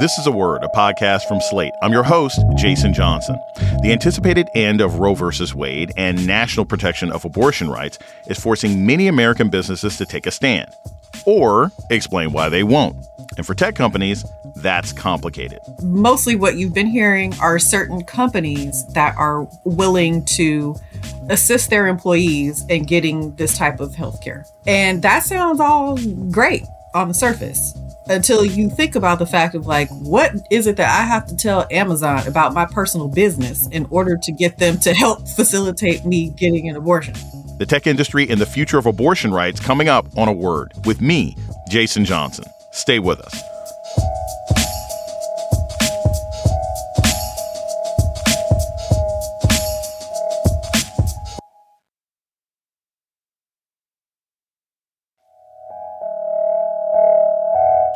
This is a Word, a podcast from Slate. I'm your host, Jason Johnson. The anticipated end of Roe v. Wade and national protection of abortion rights is forcing many American businesses to take a stand or explain why they won't. And for tech companies, that's complicated. Mostly what you've been hearing are certain companies that are willing to assist their employees in getting this type of healthcare. And that sounds all great on the surface until you think about the fact of like, what is it that I have to tell Amazon about my personal business in order to get them to help facilitate me getting an abortion? The tech industry and the future of abortion rights coming up on a word with me, Jason Johnson. Stay with us.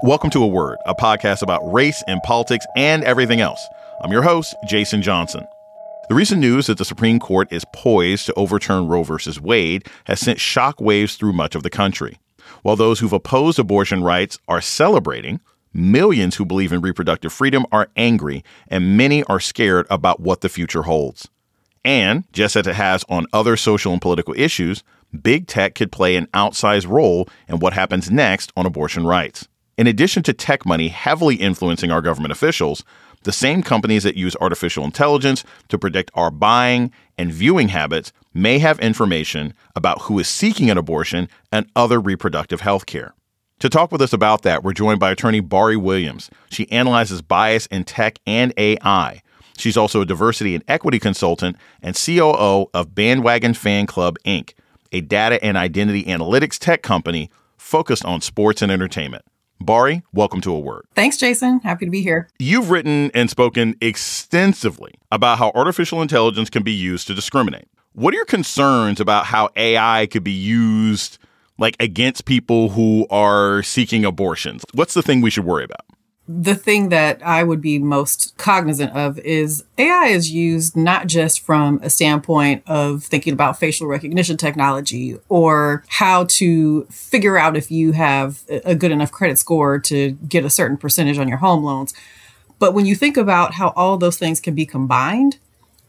Welcome to A Word, a podcast about race and politics and everything else. I'm your host, Jason Johnson. The recent news that the Supreme Court is poised to overturn Roe v. Wade has sent shockwaves through much of the country. While those who've opposed abortion rights are celebrating, millions who believe in reproductive freedom are angry, and many are scared about what the future holds. And, just as it has on other social and political issues, big tech could play an outsized role in what happens next on abortion rights. In addition to tech money heavily influencing our government officials, the same companies that use artificial intelligence to predict our buying and viewing habits may have information about who is seeking an abortion and other reproductive health care. To talk with us about that, we're joined by attorney Bari Williams. She analyzes bias in tech and AI. She's also a diversity and equity consultant and COO of Bandwagon Fan Club Inc., a data and identity analytics tech company focused on sports and entertainment. Bari, welcome to A Word. Thanks, Jason. Happy to be here. You've written and spoken extensively about how artificial intelligence can be used to discriminate. What are your concerns about how AI could be used like against people who are seeking abortions? What's the thing we should worry about? The thing that I would be most cognizant of is AI is used not just from a standpoint of thinking about facial recognition technology or how to figure out if you have a good enough credit score to get a certain percentage on your home loans. But when you think about how all those things can be combined,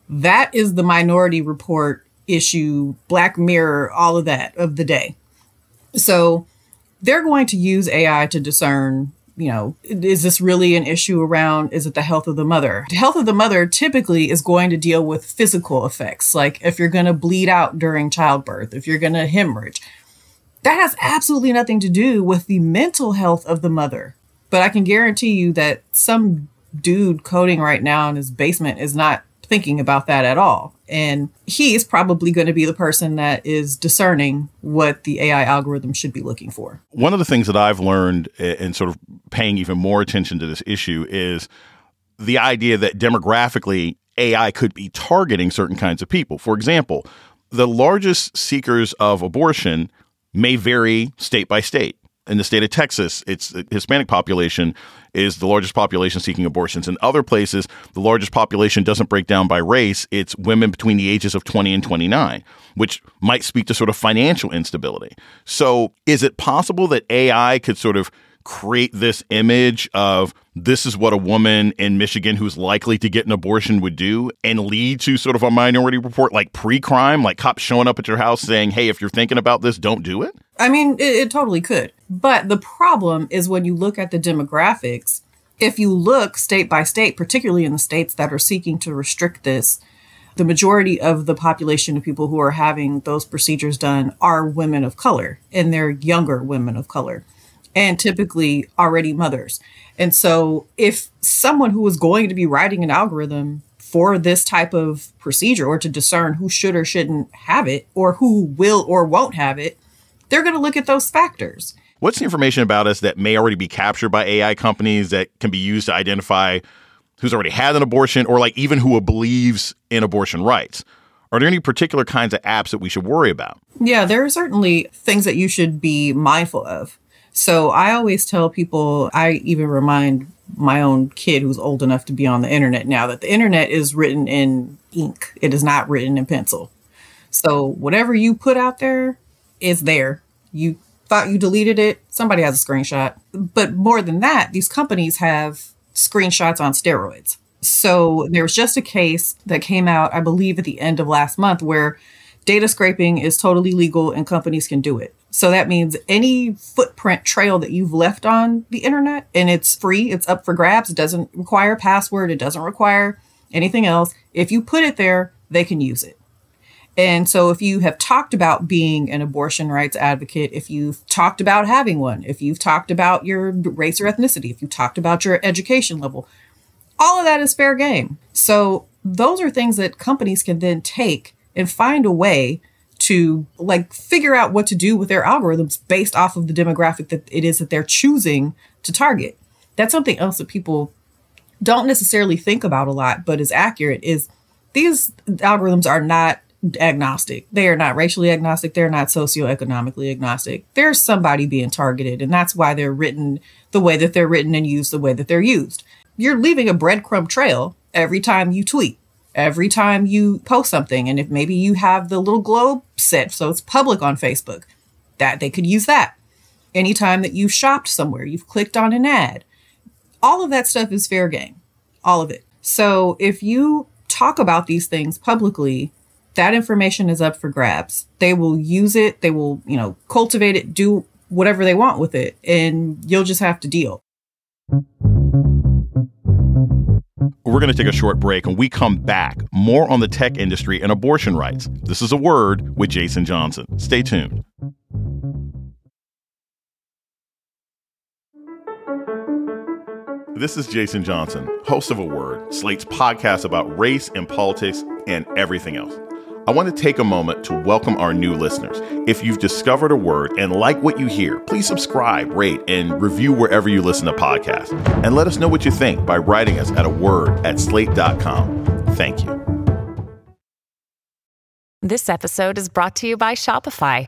that is the minority report issue, Black Mirror, all of that of the day. So they're going to use AI to discern you know, is this really an issue around is it the health of the mother? The health of the mother typically is going to deal with physical effects, like if you're going to bleed out during childbirth, if you're going to hemorrhage. That has absolutely nothing to do with the mental health of the mother. But I can guarantee you that some dude coding right now in his basement is not thinking about that at all. And he's probably going to be the person that is discerning what the AI algorithm should be looking for. One of the things that I've learned in sort of paying even more attention to this issue is the idea that demographically AI could be targeting certain kinds of people. For example, the largest seekers of abortion may vary state by state in the state of Texas, its uh, Hispanic population is the largest population seeking abortions. In other places, the largest population doesn't break down by race. It's women between the ages of 20 and 29, which might speak to sort of financial instability. So, is it possible that AI could sort of create this image of this is what a woman in Michigan who's likely to get an abortion would do and lead to sort of a minority report like pre crime, like cops showing up at your house saying, hey, if you're thinking about this, don't do it? I mean, it, it totally could. But the problem is when you look at the demographics, if you look state by state, particularly in the states that are seeking to restrict this, the majority of the population of people who are having those procedures done are women of color, and they're younger women of color, and typically already mothers. And so, if someone who is going to be writing an algorithm for this type of procedure or to discern who should or shouldn't have it, or who will or won't have it, they're going to look at those factors. What's the information about us that may already be captured by AI companies that can be used to identify who's already had an abortion or like even who believes in abortion rights. Are there any particular kinds of apps that we should worry about? Yeah, there are certainly things that you should be mindful of. So I always tell people, I even remind my own kid who's old enough to be on the internet now that the internet is written in ink, it is not written in pencil. So whatever you put out there is there. You thought you deleted it, somebody has a screenshot. But more than that, these companies have screenshots on steroids. So there was just a case that came out, I believe, at the end of last month where data scraping is totally legal and companies can do it. So that means any footprint trail that you've left on the internet and it's free, it's up for grabs, it doesn't require a password, it doesn't require anything else. If you put it there, they can use it. And so, if you have talked about being an abortion rights advocate, if you've talked about having one, if you've talked about your race or ethnicity, if you've talked about your education level, all of that is fair game. So, those are things that companies can then take and find a way to like figure out what to do with their algorithms based off of the demographic that it is that they're choosing to target. That's something else that people don't necessarily think about a lot, but is accurate is these algorithms are not agnostic. They are not racially agnostic. They're not socioeconomically agnostic. There's somebody being targeted, and that's why they're written the way that they're written and used the way that they're used. You're leaving a breadcrumb trail every time you tweet, every time you post something. And if maybe you have the little globe set so it's public on Facebook, that they could use that. Anytime that you've shopped somewhere, you've clicked on an ad, all of that stuff is fair game. All of it. So if you talk about these things publicly, that information is up for grabs. They will use it, they will, you know, cultivate it, do whatever they want with it, and you'll just have to deal. We're going to take a short break and we come back. More on the tech industry and abortion rights. This is a word with Jason Johnson. Stay tuned. This is Jason Johnson, host of A Word, Slate's podcast about race and politics and everything else. I want to take a moment to welcome our new listeners. If you've discovered a word and like what you hear, please subscribe, rate, and review wherever you listen to podcasts. And let us know what you think by writing us at a word at slate.com. Thank you. This episode is brought to you by Shopify.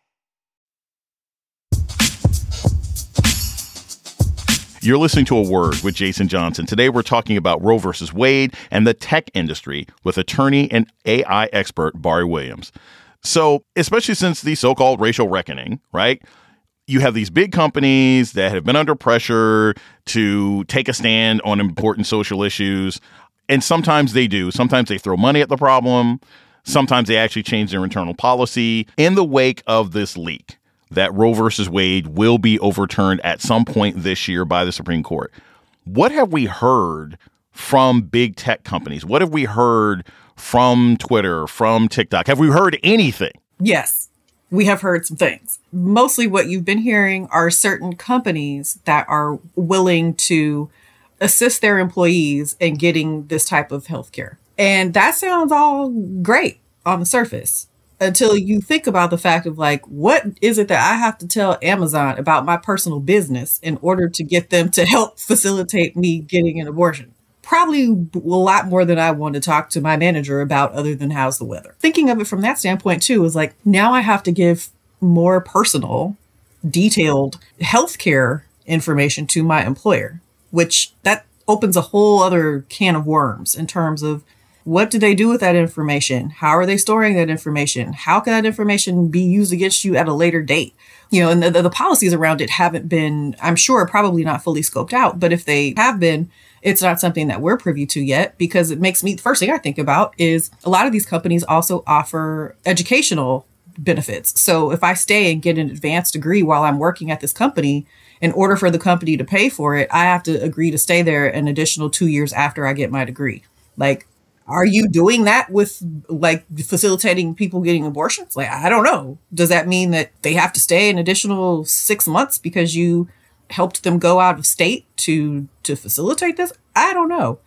You're listening to A Word with Jason Johnson. Today we're talking about Roe versus Wade and the tech industry with attorney and AI expert Bari Williams. So, especially since the so called racial reckoning, right? You have these big companies that have been under pressure to take a stand on important social issues. And sometimes they do. Sometimes they throw money at the problem. Sometimes they actually change their internal policy in the wake of this leak that Roe versus Wade will be overturned at some point this year by the Supreme Court. What have we heard from big tech companies? What have we heard from Twitter, from TikTok? Have we heard anything? Yes, we have heard some things. Mostly what you've been hearing are certain companies that are willing to assist their employees in getting this type of health care. And that sounds all great on the surface until you think about the fact of like, what is it that I have to tell Amazon about my personal business in order to get them to help facilitate me getting an abortion? Probably a lot more than I want to talk to my manager about, other than how's the weather. Thinking of it from that standpoint, too, is like now I have to give more personal, detailed healthcare information to my employer, which that opens a whole other can of worms in terms of what do they do with that information? How are they storing that information? How can that information be used against you at a later date? You know, and the, the, policies around it haven't been, I'm sure, probably not fully scoped out. But if they have been, it's not something that we're privy to yet because it makes me, the first thing I think about is a lot of these companies also offer educational benefits. So if I stay and get an advanced degree while I'm working at this company, in order for the company to pay for it, I have to agree to stay there an additional two years after I get my degree. Like are you doing that with like facilitating people getting abortions? Like, I don't know. Does that mean that they have to stay an additional six months because you helped them go out of state to to facilitate this? I don't know.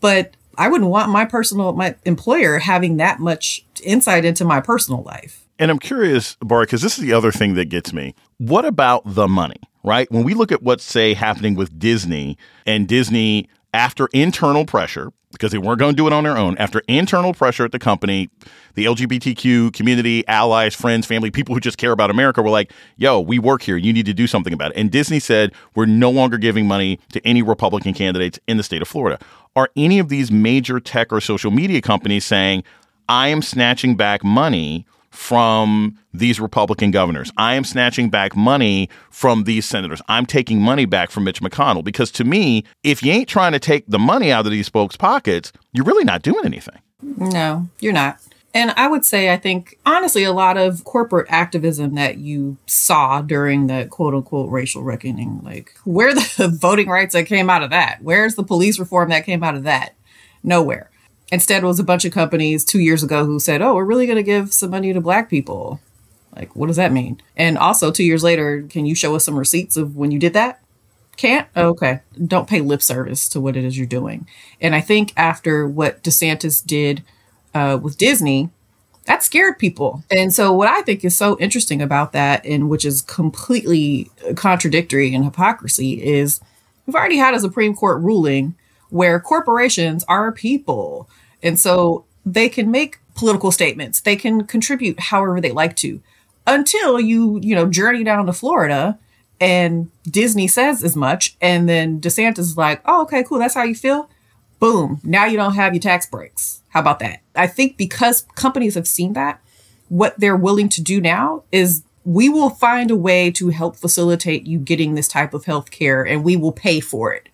But I wouldn't want my personal my employer having that much insight into my personal life. And I'm curious, Bari, because this is the other thing that gets me. What about the money, right? When we look at what's, say, happening with Disney and Disney after internal pressure, because they weren't going to do it on their own, after internal pressure at the company, the LGBTQ community, allies, friends, family, people who just care about America were like, yo, we work here. You need to do something about it. And Disney said, we're no longer giving money to any Republican candidates in the state of Florida. Are any of these major tech or social media companies saying, I am snatching back money from these Republican governors. I am snatching back money from these senators. I'm taking money back from Mitch McConnell because to me, if you ain't trying to take the money out of these folks' pockets, you're really not doing anything. No, you're not. And I would say, I think, honestly, a lot of corporate activism that you saw during the quote unquote racial reckoning, like, where the voting rights that came out of that? Where's the police reform that came out of that? Nowhere. Instead, was a bunch of companies two years ago who said, "Oh, we're really going to give some money to Black people." Like, what does that mean? And also, two years later, can you show us some receipts of when you did that? Can't? Okay. Don't pay lip service to what it is you're doing. And I think after what DeSantis did uh, with Disney, that scared people. And so, what I think is so interesting about that, and which is completely contradictory and hypocrisy, is we've already had a Supreme Court ruling where corporations are people. And so they can make political statements, they can contribute however they like to until you, you know, journey down to Florida and Disney says as much. And then DeSantis is like, oh, okay, cool. That's how you feel. Boom. Now you don't have your tax breaks. How about that? I think because companies have seen that, what they're willing to do now is we will find a way to help facilitate you getting this type of health care and we will pay for it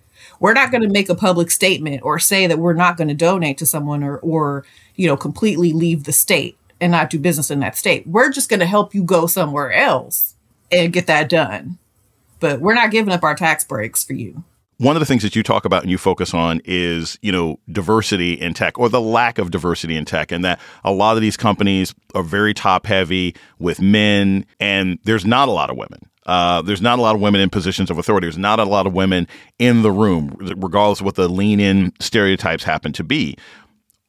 we're not going to make a public statement or say that we're not going to donate to someone or or you know completely leave the state and not do business in that state. We're just going to help you go somewhere else and get that done. But we're not giving up our tax breaks for you. One of the things that you talk about and you focus on is, you know, diversity in tech or the lack of diversity in tech and that a lot of these companies are very top heavy with men and there's not a lot of women. Uh, there's not a lot of women in positions of authority. There's not a lot of women in the room, regardless of what the lean in stereotypes happen to be.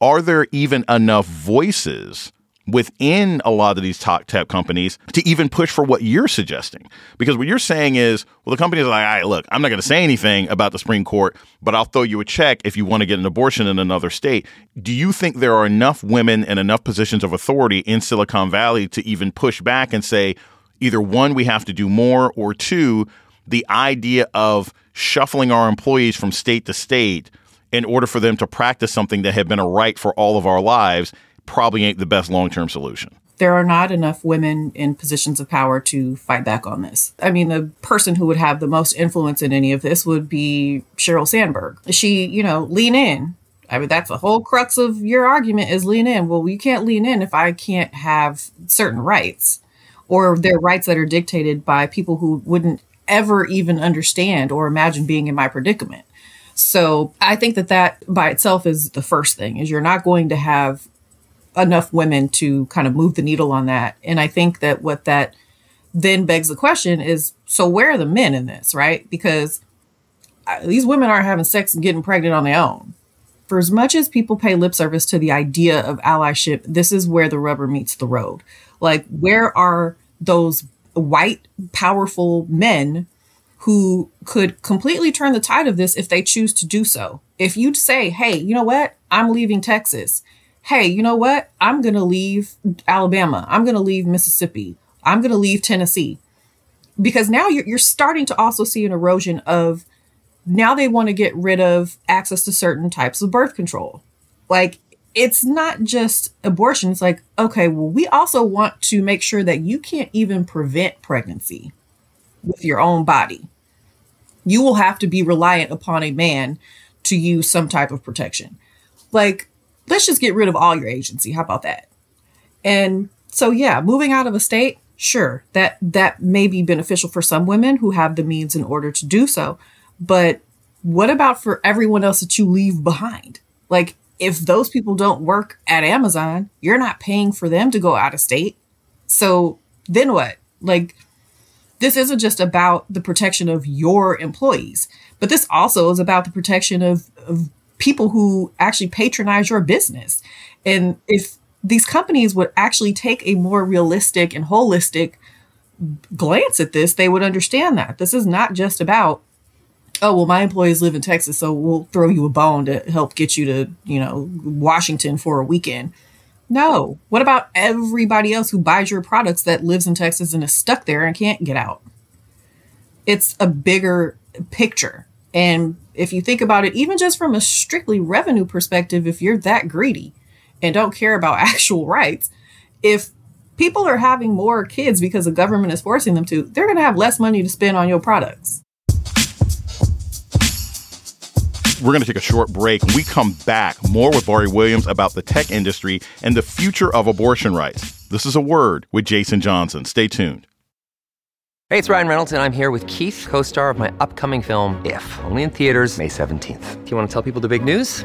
Are there even enough voices within a lot of these top tech companies to even push for what you're suggesting? Because what you're saying is, well, the companies are like, all right, look, I'm not going to say anything about the Supreme Court, but I'll throw you a check if you want to get an abortion in another state. Do you think there are enough women and enough positions of authority in Silicon Valley to even push back and say, either one, we have to do more, or two, the idea of shuffling our employees from state to state in order for them to practice something that had been a right for all of our lives probably ain't the best long term solution. There are not enough women in positions of power to fight back on this. I mean, the person who would have the most influence in any of this would be Sheryl Sandberg. She, you know, lean in. I mean, that's the whole crux of your argument is lean in. Well, you can't lean in if I can't have certain rights or their rights that are dictated by people who wouldn't ever even understand or imagine being in my predicament. So I think that that by itself is the first thing is you're not going to have enough women to kind of move the needle on that. And I think that what that then begs the question is so where are the men in this, right? Because uh, these women aren't having sex and getting pregnant on their own. For as much as people pay lip service to the idea of allyship, this is where the rubber meets the road. Like, where are those white, powerful men who could completely turn the tide of this if they choose to do so? If you'd say, hey, you know what? I'm leaving Texas. Hey, you know what? I'm going to leave Alabama. I'm going to leave Mississippi. I'm going to leave Tennessee. Because now you're, you're starting to also see an erosion of now they want to get rid of access to certain types of birth control. Like it's not just abortion. It's like, okay, well, we also want to make sure that you can't even prevent pregnancy with your own body. You will have to be reliant upon a man to use some type of protection. Like, let's just get rid of all your agency. How about that? And so, yeah, moving out of a state, sure, that that may be beneficial for some women who have the means in order to do so. But what about for everyone else that you leave behind? Like, if those people don't work at Amazon, you're not paying for them to go out of state. So then what? Like, this isn't just about the protection of your employees, but this also is about the protection of, of people who actually patronize your business. And if these companies would actually take a more realistic and holistic glance at this, they would understand that this is not just about, oh, well, my employees live in Texas, so we'll throw you a bone to help get you to, you know, Washington for a weekend. No. What about everybody else who buys your products that lives in Texas and is stuck there and can't get out? It's a bigger picture. And if you think about it, even just from a strictly revenue perspective, if you're that greedy and don't care about actual rights, if people are having more kids because the government is forcing them to, they're going to have less money to spend on your products. We're going to take a short break. When we come back, more with Bari Williams about the tech industry and the future of abortion rights. This is a word with Jason Johnson. Stay tuned. Hey, it's Ryan Reynolds, and I'm here with Keith, co star of my upcoming film, If, only in theaters, May 17th. Do you want to tell people the big news?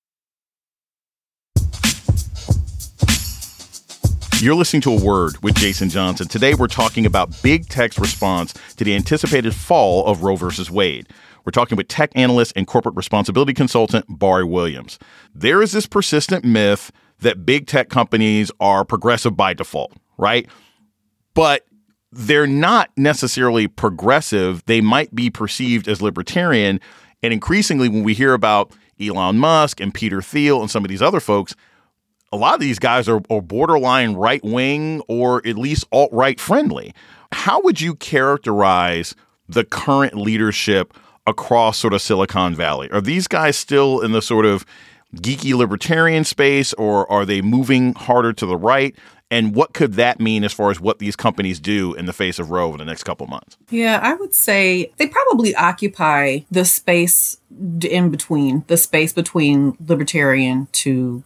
You're listening to A Word with Jason Johnson. Today we're talking about big tech's response to the anticipated fall of Roe versus Wade. We're talking with tech analyst and corporate responsibility consultant Bari Williams. There is this persistent myth that big tech companies are progressive by default, right? But they're not necessarily progressive. They might be perceived as libertarian. And increasingly, when we hear about Elon Musk and Peter Thiel and some of these other folks, a lot of these guys are, are borderline right wing or at least alt right friendly. How would you characterize the current leadership across sort of Silicon Valley? Are these guys still in the sort of geeky libertarian space or are they moving harder to the right? And what could that mean as far as what these companies do in the face of Roe in the next couple months? Yeah, I would say they probably occupy the space in between, the space between libertarian to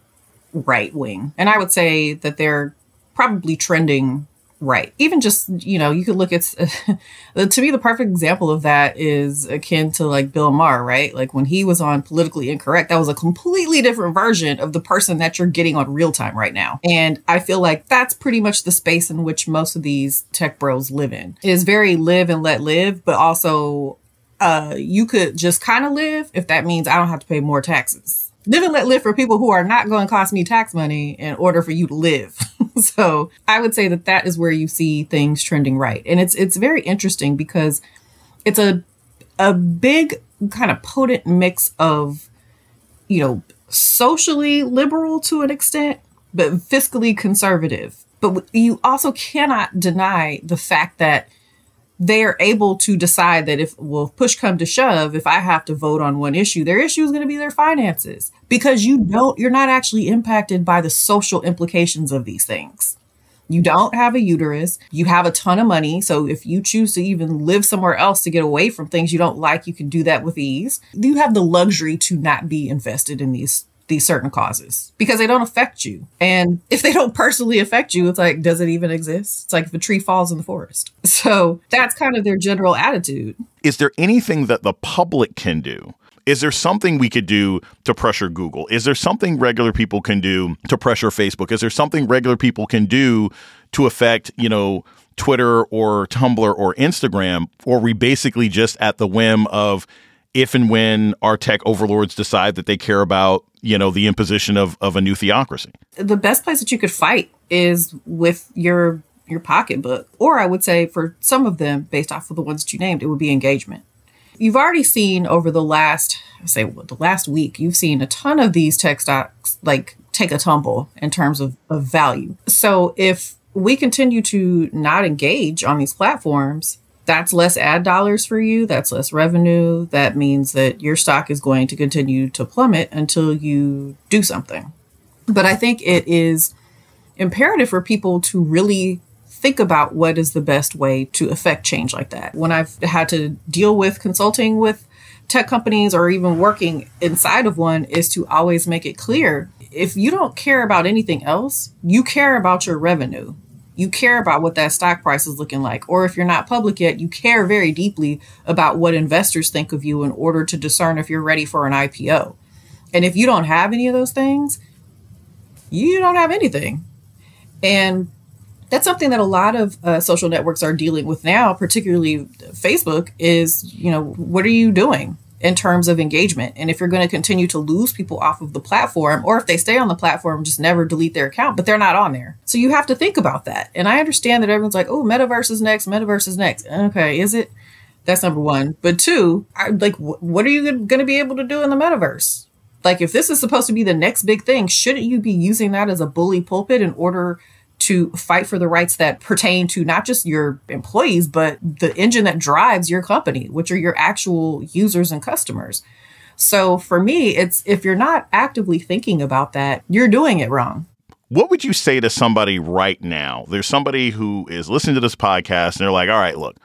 right wing. And I would say that they're probably trending right. Even just, you know, you could look at, to me, the perfect example of that is akin to like Bill Maher, right? Like when he was on Politically Incorrect, that was a completely different version of the person that you're getting on real time right now. And I feel like that's pretty much the space in which most of these tech bros live in. It is very live and let live, but also uh, you could just kind of live if that means I don't have to pay more taxes live and let live for people who are not going to cost me tax money in order for you to live. so I would say that that is where you see things trending right, and it's it's very interesting because it's a a big kind of potent mix of you know socially liberal to an extent, but fiscally conservative. But you also cannot deny the fact that they are able to decide that if well push come to shove if i have to vote on one issue their issue is going to be their finances. Because you don't you're not actually impacted by the social implications of these things. You don't have a uterus. You have a ton of money. So if you choose to even live somewhere else to get away from things you don't like you can do that with ease. You have the luxury to not be invested in these these certain causes because they don't affect you. And if they don't personally affect you, it's like, does it even exist? It's like if a tree falls in the forest. So that's kind of their general attitude. Is there anything that the public can do? Is there something we could do to pressure Google? Is there something regular people can do to pressure Facebook? Is there something regular people can do to affect, you know, Twitter or Tumblr or Instagram? Or we basically just at the whim of if and when our tech overlords decide that they care about, you know, the imposition of, of a new theocracy. The best place that you could fight is with your your pocketbook. Or I would say for some of them, based off of the ones that you named, it would be engagement. You've already seen over the last, I say well, the last week, you've seen a ton of these tech stocks like take a tumble in terms of, of value. So if we continue to not engage on these platforms, that's less ad dollars for you. That's less revenue. That means that your stock is going to continue to plummet until you do something. But I think it is imperative for people to really think about what is the best way to affect change like that. When I've had to deal with consulting with tech companies or even working inside of one is to always make it clear if you don't care about anything else, you care about your revenue. You care about what that stock price is looking like. Or if you're not public yet, you care very deeply about what investors think of you in order to discern if you're ready for an IPO. And if you don't have any of those things, you don't have anything. And that's something that a lot of uh, social networks are dealing with now, particularly Facebook, is, you know, what are you doing in terms of engagement? And if you're going to continue to lose people off of the platform, or if they stay on the platform, just never delete their account, but they're not on there. So you have to think about that. And I understand that everyone's like, oh, metaverse is next, metaverse is next. Okay, is it? That's number one. But two, I, like, wh- what are you going to be able to do in the metaverse? Like, if this is supposed to be the next big thing, shouldn't you be using that as a bully pulpit in order to fight for the rights that pertain to not just your employees, but the engine that drives your company, which are your actual users and customers. So for me, it's if you're not actively thinking about that, you're doing it wrong. What would you say to somebody right now? There's somebody who is listening to this podcast and they're like, all right, look,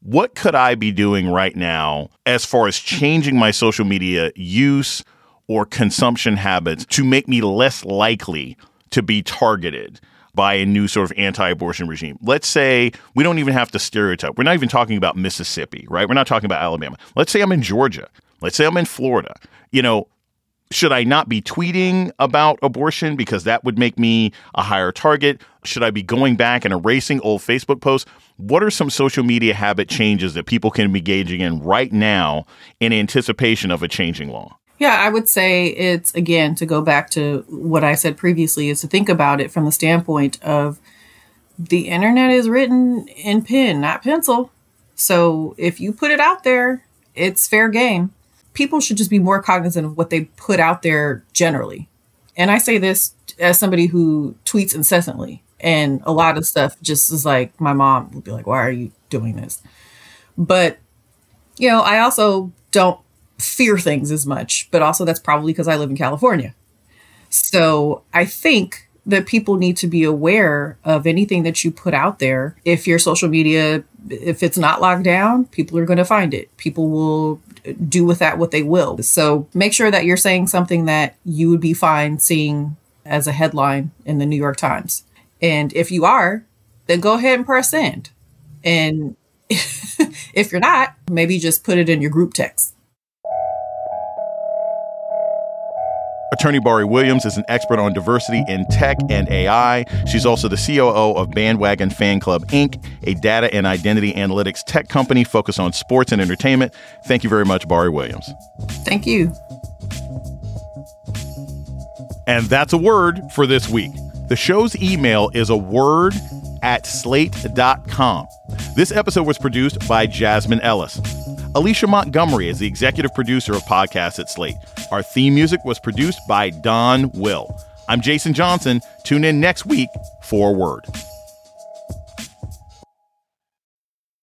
what could I be doing right now as far as changing my social media use or consumption habits to make me less likely to be targeted? By a new sort of anti-abortion regime. Let's say we don't even have to stereotype. We're not even talking about Mississippi, right? We're not talking about Alabama. Let's say I'm in Georgia. Let's say I'm in Florida. You know, should I not be tweeting about abortion because that would make me a higher target? Should I be going back and erasing old Facebook posts? What are some social media habit changes that people can be engaging in right now in anticipation of a changing law? Yeah, I would say it's again to go back to what I said previously is to think about it from the standpoint of the internet is written in pen, not pencil. So if you put it out there, it's fair game. People should just be more cognizant of what they put out there generally. And I say this as somebody who tweets incessantly. And a lot of stuff just is like, my mom would be like, why are you doing this? But, you know, I also don't fear things as much, but also that's probably because I live in California. So I think that people need to be aware of anything that you put out there. If your social media, if it's not locked down, people are going to find it. People will do with that what they will. So make sure that you're saying something that you would be fine seeing as a headline in the New York Times. And if you are, then go ahead and press send. And if you're not, maybe just put it in your group text. Attorney Bari Williams is an expert on diversity in tech and AI. She's also the COO of Bandwagon Fan Club Inc., a data and identity analytics tech company focused on sports and entertainment. Thank you very much, Bari Williams. Thank you. And that's a word for this week. The show's email is a word at slate.com. This episode was produced by Jasmine Ellis. Alicia Montgomery is the executive producer of podcasts at Slate. Our theme music was produced by Don Will. I'm Jason Johnson. Tune in next week for Word.